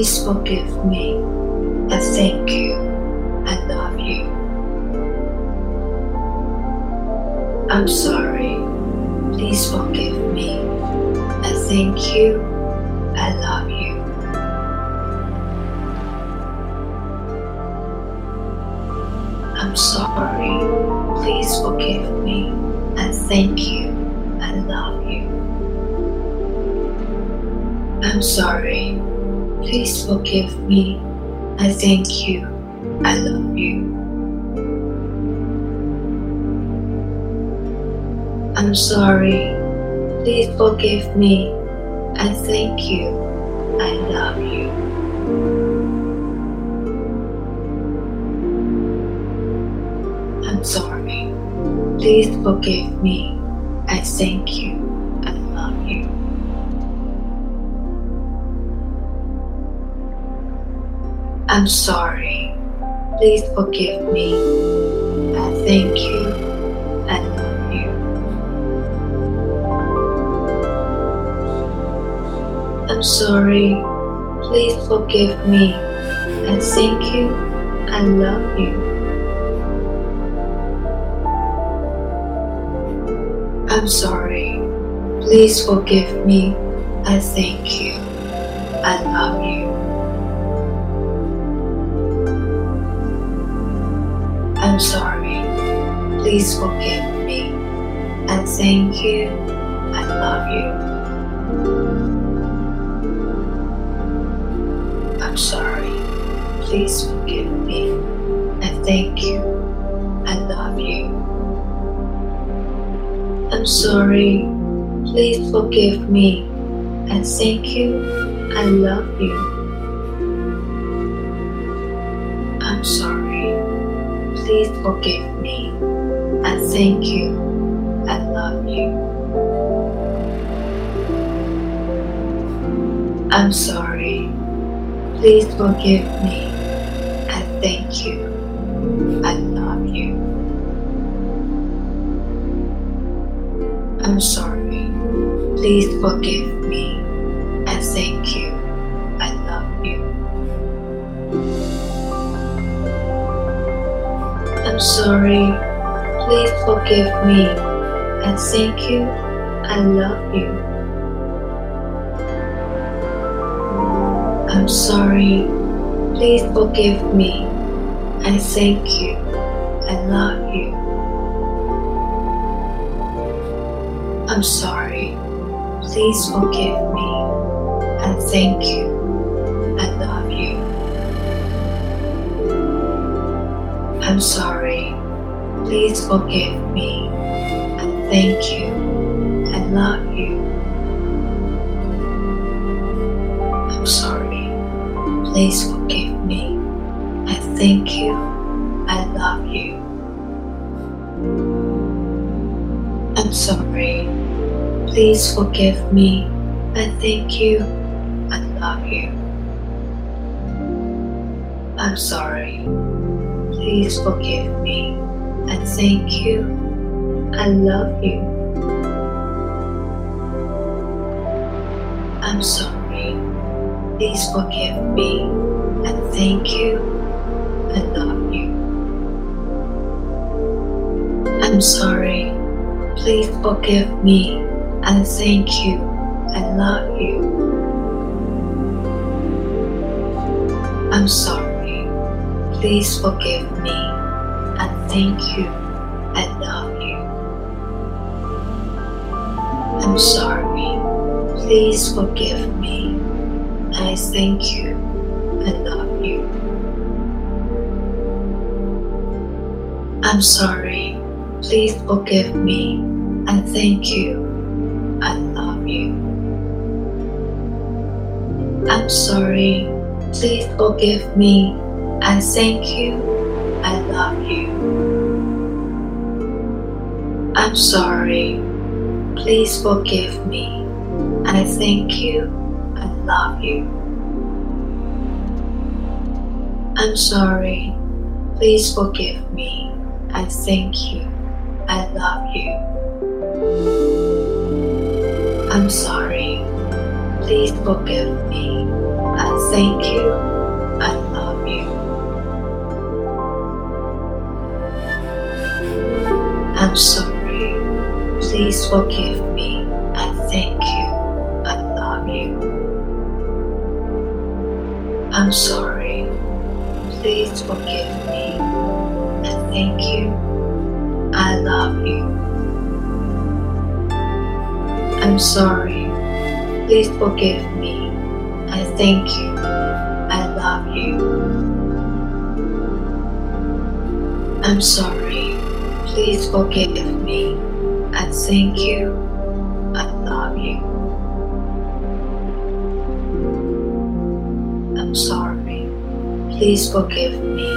Please forgive me. I thank you. I love you. I'm sorry. Please forgive me. I thank you. I love you. I'm sorry. Please forgive me. I thank you. I love you. I'm sorry. Please forgive me. I thank you. I love you. I'm sorry. Please forgive me. I thank you. I love you. I'm sorry. Please forgive me. I thank you. I'm sorry. Please forgive me. I thank you. I love you. I'm sorry. Please forgive me. I thank you. I love you. I'm sorry. Please forgive me. I thank you. I'm sorry. Please forgive me. I thank you. I love you. I'm sorry. Please forgive me. I thank you. I love you. I'm sorry. Please forgive me. I thank you. I love you. Please forgive me. I thank you. I love you. I'm sorry. Please forgive me. I thank you. I love you. I'm sorry. Please forgive sorry. Please forgive me. I thank you. I love you. I'm sorry. Please forgive me. I thank you. I love you. I'm sorry. Please forgive me. I thank you. I love you. I'm sorry. Please forgive me. I thank you. I love you. I'm sorry. Please forgive me. I thank you. I love you. I'm sorry. Please forgive me. I thank you. I love you. I'm sorry. Please forgive me. I thank you. I love you. I'm sorry. Please forgive me. I thank you. I love you. I'm sorry. Please forgive me. I thank you. I love you. I'm sorry. Please forgive me. and thank you. I love you. I'm sorry. Please forgive me. I thank you. I love you. I'm sorry. Please forgive me. I thank you. I love you. I'm sorry. Please forgive me. I thank you. I love you. I'm sorry. Please forgive me. I thank you. I love you. I'm sorry. Please forgive me. I thank you. I love you. I'm sorry. Please forgive me. I thank you. I'm sorry. Please forgive me. I thank you. I love you. I'm sorry. Please forgive me. I thank you. I love you. I'm sorry. Please forgive me. I thank you. I love you. I'm sorry. Please forgive me. I thank you. I love you. I'm sorry. Please forgive me.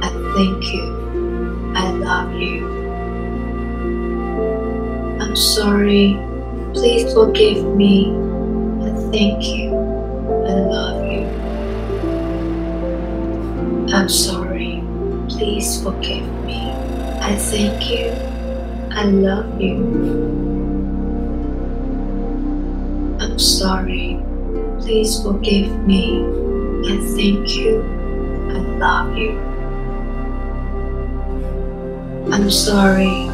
I thank you. I love you. I'm sorry. Please forgive me. I thank you. I love you. I'm sorry. Please forgive me. I thank you. I love you. I'm sorry. Please forgive me. I thank you. I love you. I'm sorry.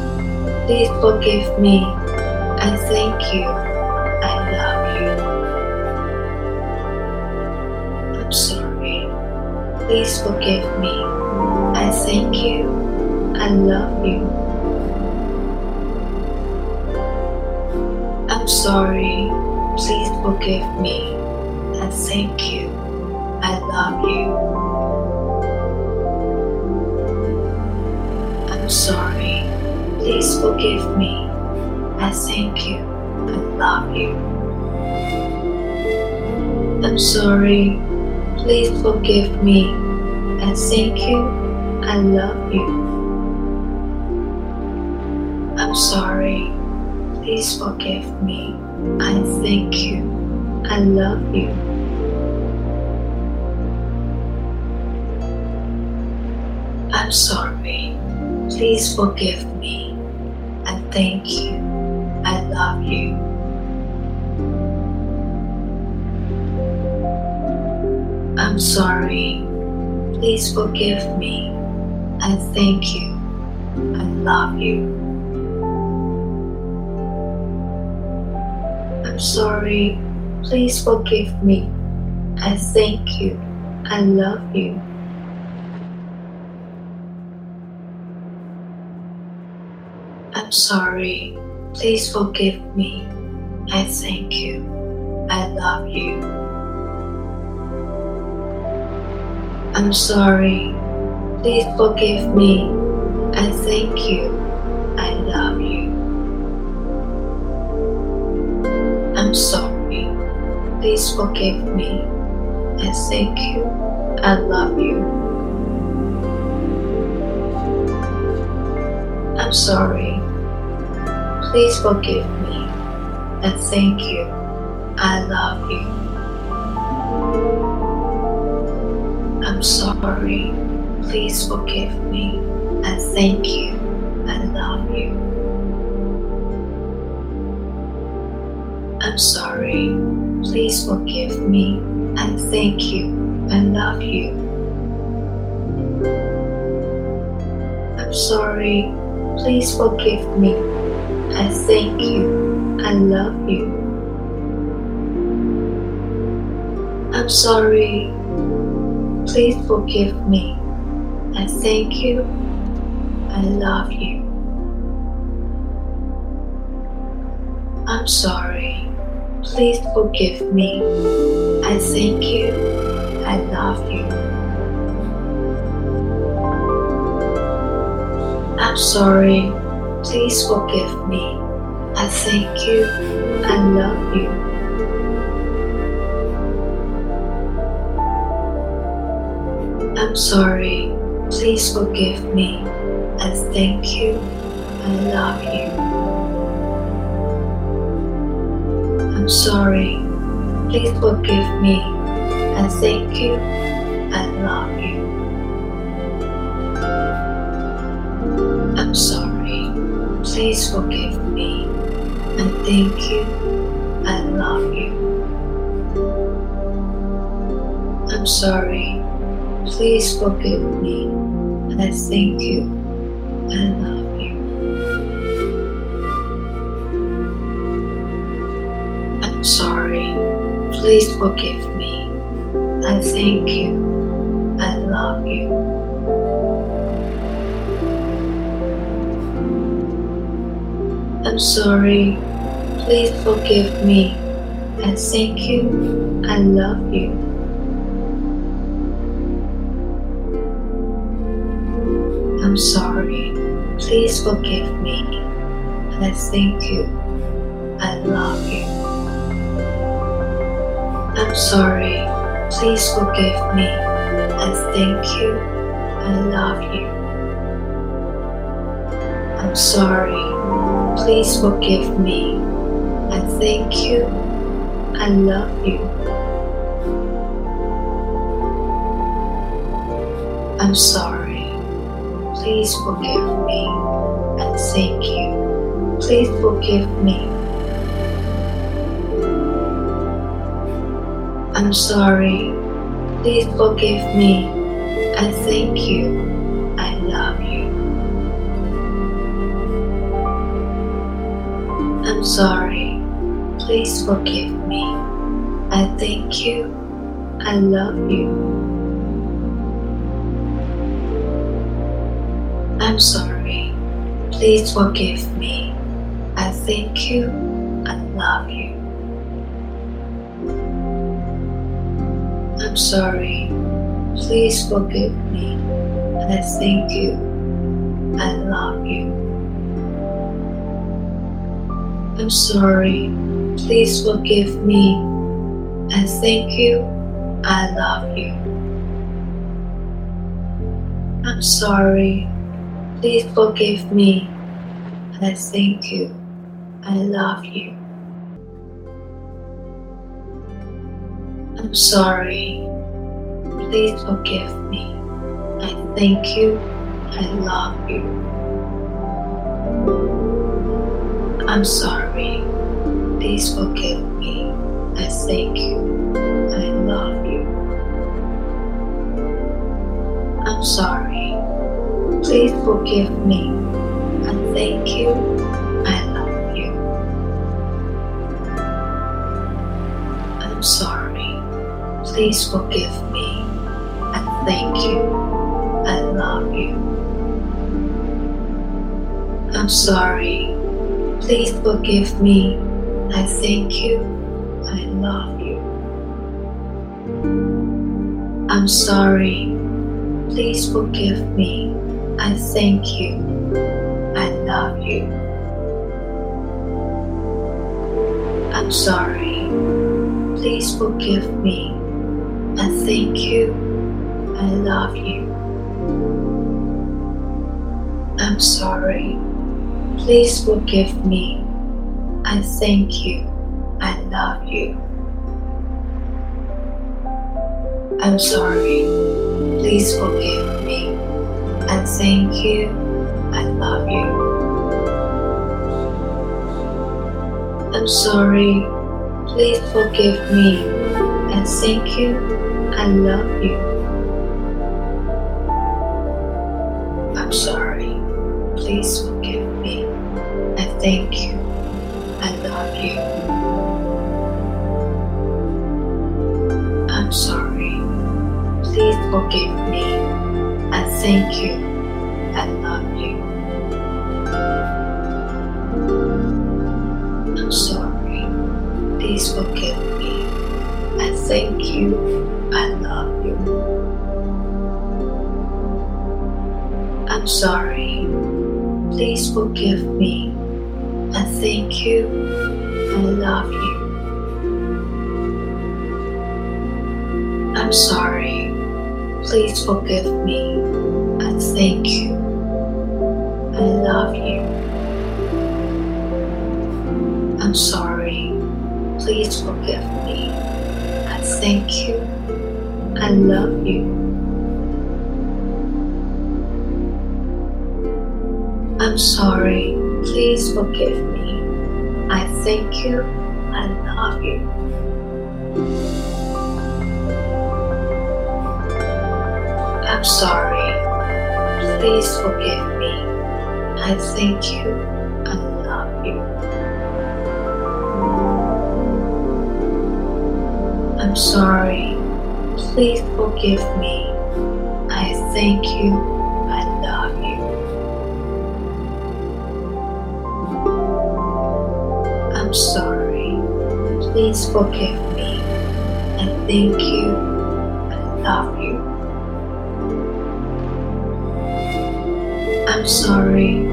Please forgive me. I thank you. I love you. I'm sorry. Please forgive me. I thank you. I love you. I'm sorry. Please forgive me. I thank you. I love you. I'm sorry. Please forgive me. I thank you. I love you. I'm sorry. Please forgive me. I thank you. I love you. Sorry. Please forgive me. I thank you. I love you. I'm sorry. Please forgive me. I thank you. I love you. I'm sorry. Please forgive me. I thank you. I love you. I'm sorry. Please forgive me. I thank you. I love you. I'm sorry. Please forgive me. I thank you. I love you. I'm sorry. Please forgive me. I thank you. I love you. I'm sorry. Please forgive me. I thank you. I love you. I'm sorry. Please forgive me. I thank you. I love you. I'm sorry. Please forgive me. I thank you. I'm sorry. Please forgive me. I thank you. I love you. I'm sorry. Please forgive me. I thank you. I love you. I'm sorry. Please forgive me. I thank you. I love you. I'm sorry. Please forgive me. I thank you. I love you. I'm sorry. Please forgive me. I thank you. I love you. I'm sorry. Please forgive me. I thank you. I love you. I'm sorry. Please forgive me. And thank you. I love you. I'm sorry. Please forgive me. And thank you. I love you. I'm sorry. Please forgive me. And I thank you. I love you. Sorry. Please forgive me. I thank you. I love you. I'm sorry. Please forgive me. I thank you. I love you. I'm sorry. Please forgive me. I thank you. I love you. I'm sorry. Please forgive me. I thank you. I love you. I'm sorry. Please forgive me. I thank you. I love you. I'm sorry. Please forgive me. And thank you. Please forgive me. I'm sorry. Please forgive me. I thank you. I love you. I'm sorry. Please forgive me. I thank you. I love you. I'm sorry. Please forgive me. I thank you. I love you. I'm sorry. Please forgive me. I thank you. I love you. I'm sorry. Please forgive me. I thank you. I love you. I'm sorry. Please forgive me. I thank you. I love you. I'm sorry. Please forgive me. I thank you. I love you. I'm sorry. Please forgive me. I thank you. I love you. I'm sorry. Please forgive me. I thank you. I love you. I'm sorry. Please forgive me. I thank you. I love you. I'm sorry. Please forgive me. I thank you. I love you. I'm sorry. Please forgive me. I thank you. I love you. I'm sorry. Please forgive me. Thank you. I love you. I'm sorry. Please forgive me. I thank you. I love you. I'm sorry. Please forgive me. I thank you. I love you. I'm sorry. Please forgive me. I thank you. I love you. I'm sorry. Please forgive me. I thank you. I love you. I'm sorry. Please forgive me. I thank you. I love you. I'm sorry. Please forgive me. I thank you. I love you. I'm sorry. Please forgive me. I thank you. I love you. I'm sorry. Please forgive me. I thank you. I love you. I'm sorry. Please forgive me. I thank you. I love you. I'm sorry. Please forgive me. I thank you. I love you. I'm sorry. Please forgive me. I thank you. I love you. I'm sorry. Please forgive me. I thank you. I love you. I'm sorry. Please forgive me. I thank you. I love you. I'm sorry.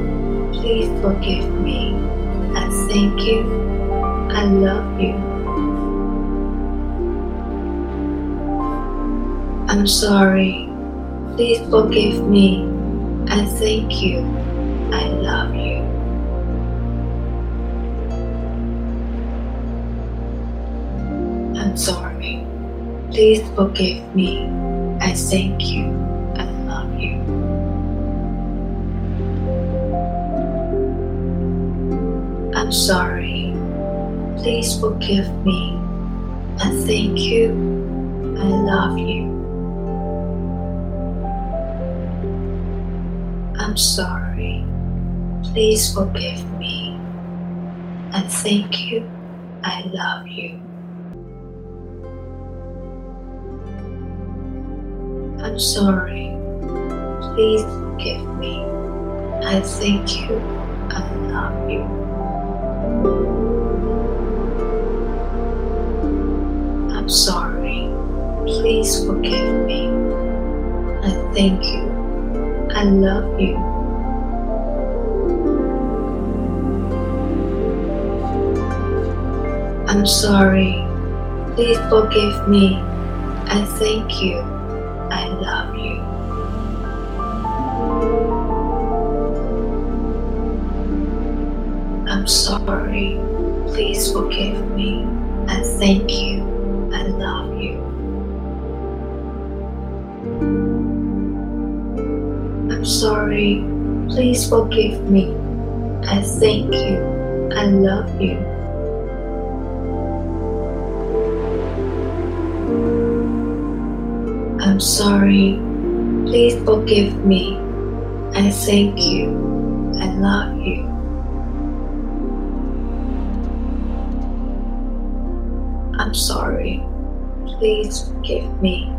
Please forgive me. I thank you. I love you. I'm sorry. Please forgive me. I thank you. I love you. I'm sorry. Please forgive me. I thank you. I love you. I'm sorry. Please forgive me. I thank you. I love you. I'm sorry. Please forgive me. I thank you. I love you. I'm sorry. Please forgive me. I thank you. I love you. I'm sorry. Please forgive me. I thank you. I love you. I'm sorry. Please forgive me. I thank you. I love you. I'm sorry. Please forgive me. I thank you. I'm sorry. Please forgive me. I thank you. I love you. I'm sorry. Please forgive me. I thank you. I love you. I'm sorry. Please forgive me.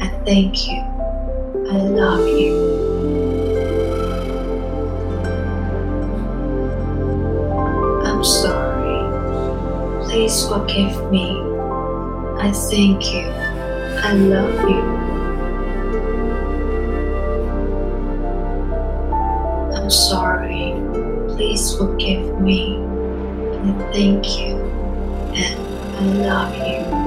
I thank you. I love you. Please forgive me. I thank you. I love you. I'm sorry. Please forgive me. I thank you. And I love you.